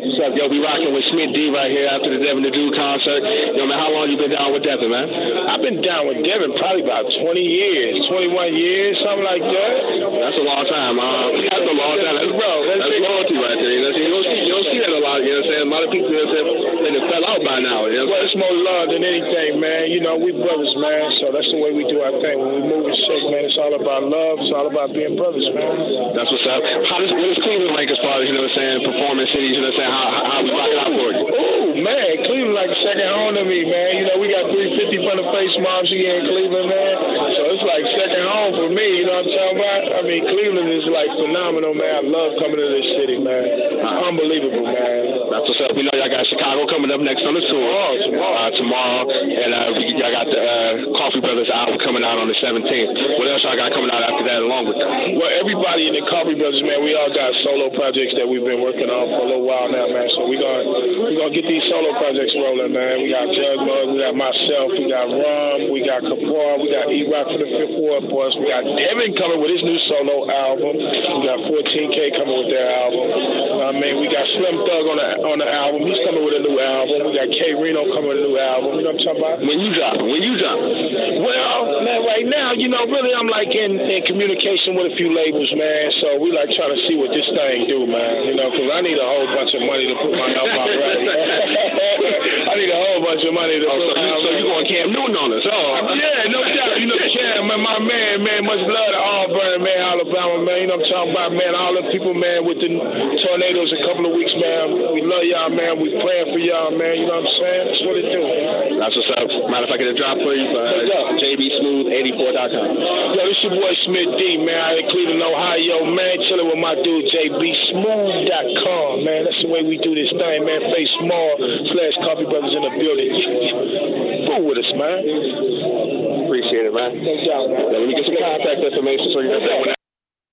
What's up, yo? We rocking with Smith D right here after the Devin the Dude concert. Yo, man, how long you been down with Devin, man? I've been down with Devin probably about 20 years, 21 years, something like that. That's a long time. Uh, that's a long time. That's, bro, that's, that's loyalty right there. You know, you don't see, you don't see that a lot. You know what I'm saying? A lot of people, you know, they have fell out by now. You know? Well, it's more love than anything, man. You know, we brothers, man. So that's the way we do our thing. When we move and shake, man, it's all about love. It's all about being brothers, man. That's what's up. How does, what does Cleveland like as far as, you know what I'm saying, performing cities, you know what I'm saying? How, how, how we rocking out for you? Ooh, man, Cleveland like second home to me, man. You know, we got 350 from the Facemobs here in Cleveland, man. So it's like second home for me, you know what I'm talking about? I mean, Cleveland is like phenomenal, man. I love coming to this city, man. Unbelievable, man. That's what's up. We know y'all got Chicago coming up next on the tour. Oh, tomorrow. Uh, tomorrow. And uh, we, y'all got the uh, Coughee Brothaz album coming out on the 17th. What else y'all got coming out after that along with that? Well, everybody in the Coughee Brothaz, man, we all got solo projects that we've been working on for a little while now, man. So we're going we gonna get these solo projects rolling, man. We got Jugg Mugg, we got myself, we got Rum, we got Kapar, we got E-Rock for the Fifth Ward Boys, we got Devin coming with his new solo album. We got 14K coming with their album. I mean, we got Slim Thug on the on the album. He's coming with a new album. We got K-Rino coming with a new album. You know what I'm talking about? When you drop, when you drop. Well, man, right now, you know, really, I'm like in, in communication with a few labels, man. So we like trying to see what this thing do, man. You know, because I need a whole bunch of money to put my album out right. I need a whole bunch of money to Oh, so you, so you going Cam Newton on us? Oh, yeah, no doubt. You know, Cam, man, my man, man, much love to Auburn, man, Alabama, man. You know what I'm talking about, man. All the people, man, with the tornadoes a couple of weeks, man. We love y'all, man. We praying for y'all, man. You know what I'm saying? That's what it do, that's what's up. Mind if I get a drop for you? Uh, JBSmooth84.com. Yo, this your boy Smith D, man, out in Cleveland, Ohio, man. Chilling with my dude Man. That's the way we do this thing, man. Face small slash Coughee Brothaz in the building. Fool with us, man. Appreciate it, man. No doubt, man. Let me get some contact information so you say when